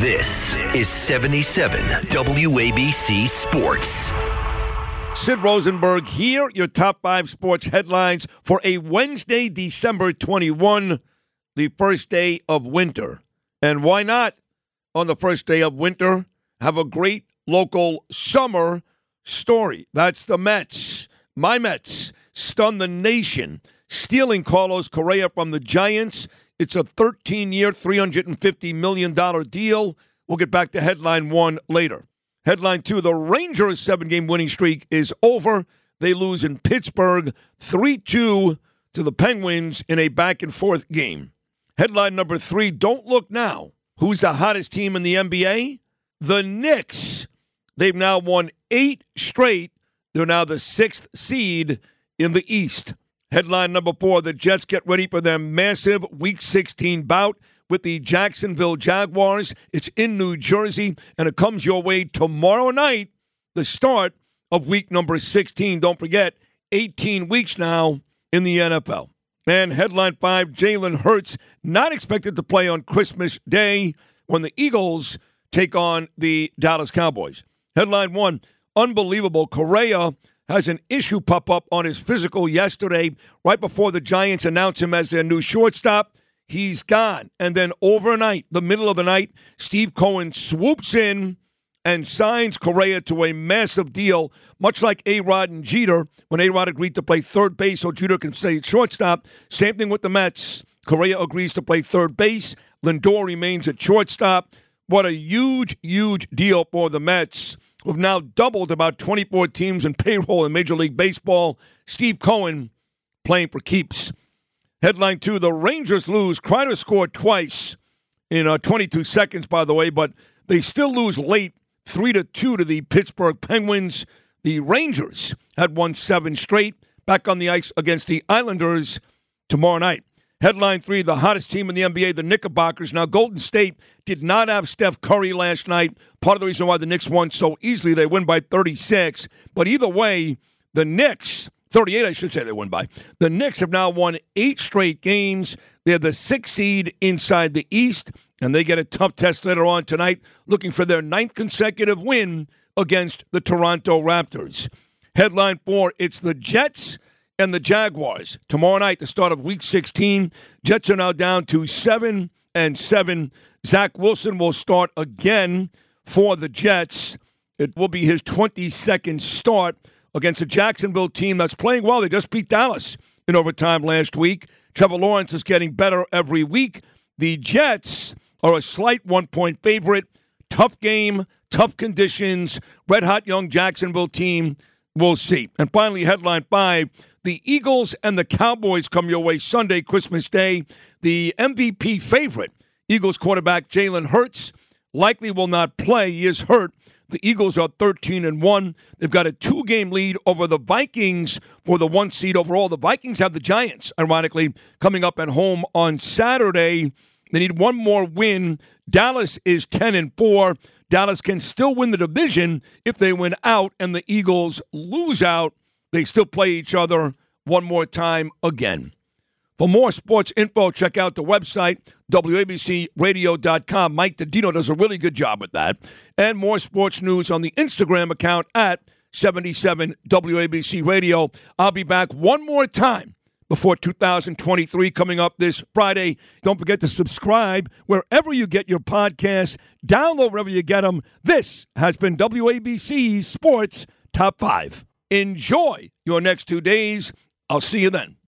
This is 77 WABC Sports. Sid Rosenberg here, your top five sports headlines for a Wednesday, December 21, the first day of winter. And why not, on the first day of winter, have a great local summer story? That's the Mets. My Mets stun the nation, stealing Carlos Correa from the Giants. It's a 13 year, $350 million deal. We'll get back to headline one later. Headline two The Rangers' seven game winning streak is over. They lose in Pittsburgh 3 2 to the Penguins in a back and forth game. Headline number three Don't look now. Who's the hottest team in the NBA? The Knicks. They've now won eight straight. They're now the sixth seed in the East. Headline number four The Jets get ready for their massive Week 16 bout with the Jacksonville Jaguars. It's in New Jersey, and it comes your way tomorrow night, the start of week number 16. Don't forget, 18 weeks now in the NFL. And headline five Jalen Hurts not expected to play on Christmas Day when the Eagles take on the Dallas Cowboys. Headline one Unbelievable. Correa has an issue pop up on his physical yesterday, right before the Giants announce him as their new shortstop. He's gone. And then overnight, the middle of the night, Steve Cohen swoops in and signs Correa to a massive deal, much like A Rod and Jeter when A Rod agreed to play third base so Jeter can stay shortstop. Same thing with the Mets. Correa agrees to play third base. Lindor remains at shortstop. What a huge, huge deal for the Mets. We've now doubled about 24 teams in payroll in Major League Baseball. Steve Cohen playing for keeps. Headline two The Rangers lose. Kreider scored twice in uh, 22 seconds, by the way, but they still lose late 3 to 2 to the Pittsburgh Penguins. The Rangers had won seven straight back on the ice against the Islanders tomorrow night. Headline three the hottest team in the NBA, the Knickerbockers. Now, Golden State did not have Steph Curry last night. Part of the reason why the Knicks won so easily, they win by 36. But either way, the Knicks 38, I should say they won by. The Knicks have now won eight straight games. They're the sixth seed inside the East, and they get a tough test later on tonight, looking for their ninth consecutive win against the Toronto Raptors. Headline four it's the Jets and the Jaguars. Tomorrow night, the start of week 16. Jets are now down to seven and seven. Zach Wilson will start again for the Jets. It will be his 22nd start against a Jacksonville team that's playing well. They just beat Dallas in overtime last week. Trevor Lawrence is getting better every week. The Jets are a slight one point favorite. Tough game, tough conditions, red hot young Jacksonville team. We'll see. And finally, headline five the Eagles and the Cowboys come your way Sunday, Christmas Day. The MVP favorite, Eagles quarterback Jalen Hurts, likely will not play. He is hurt the Eagles are 13 and 1. They've got a two game lead over the Vikings for the one seed overall. The Vikings have the Giants, ironically, coming up at home on Saturday. They need one more win. Dallas is 10 and 4. Dallas can still win the division if they win out and the Eagles lose out. They still play each other one more time again. For more sports info, check out the website, WABCRadio.com. Mike DeDino does a really good job with that. And more sports news on the Instagram account at 77 WABC Radio. I'll be back one more time before 2023 coming up this Friday. Don't forget to subscribe wherever you get your podcasts. Download wherever you get them. This has been WABC Sports Top 5. Enjoy your next two days. I'll see you then.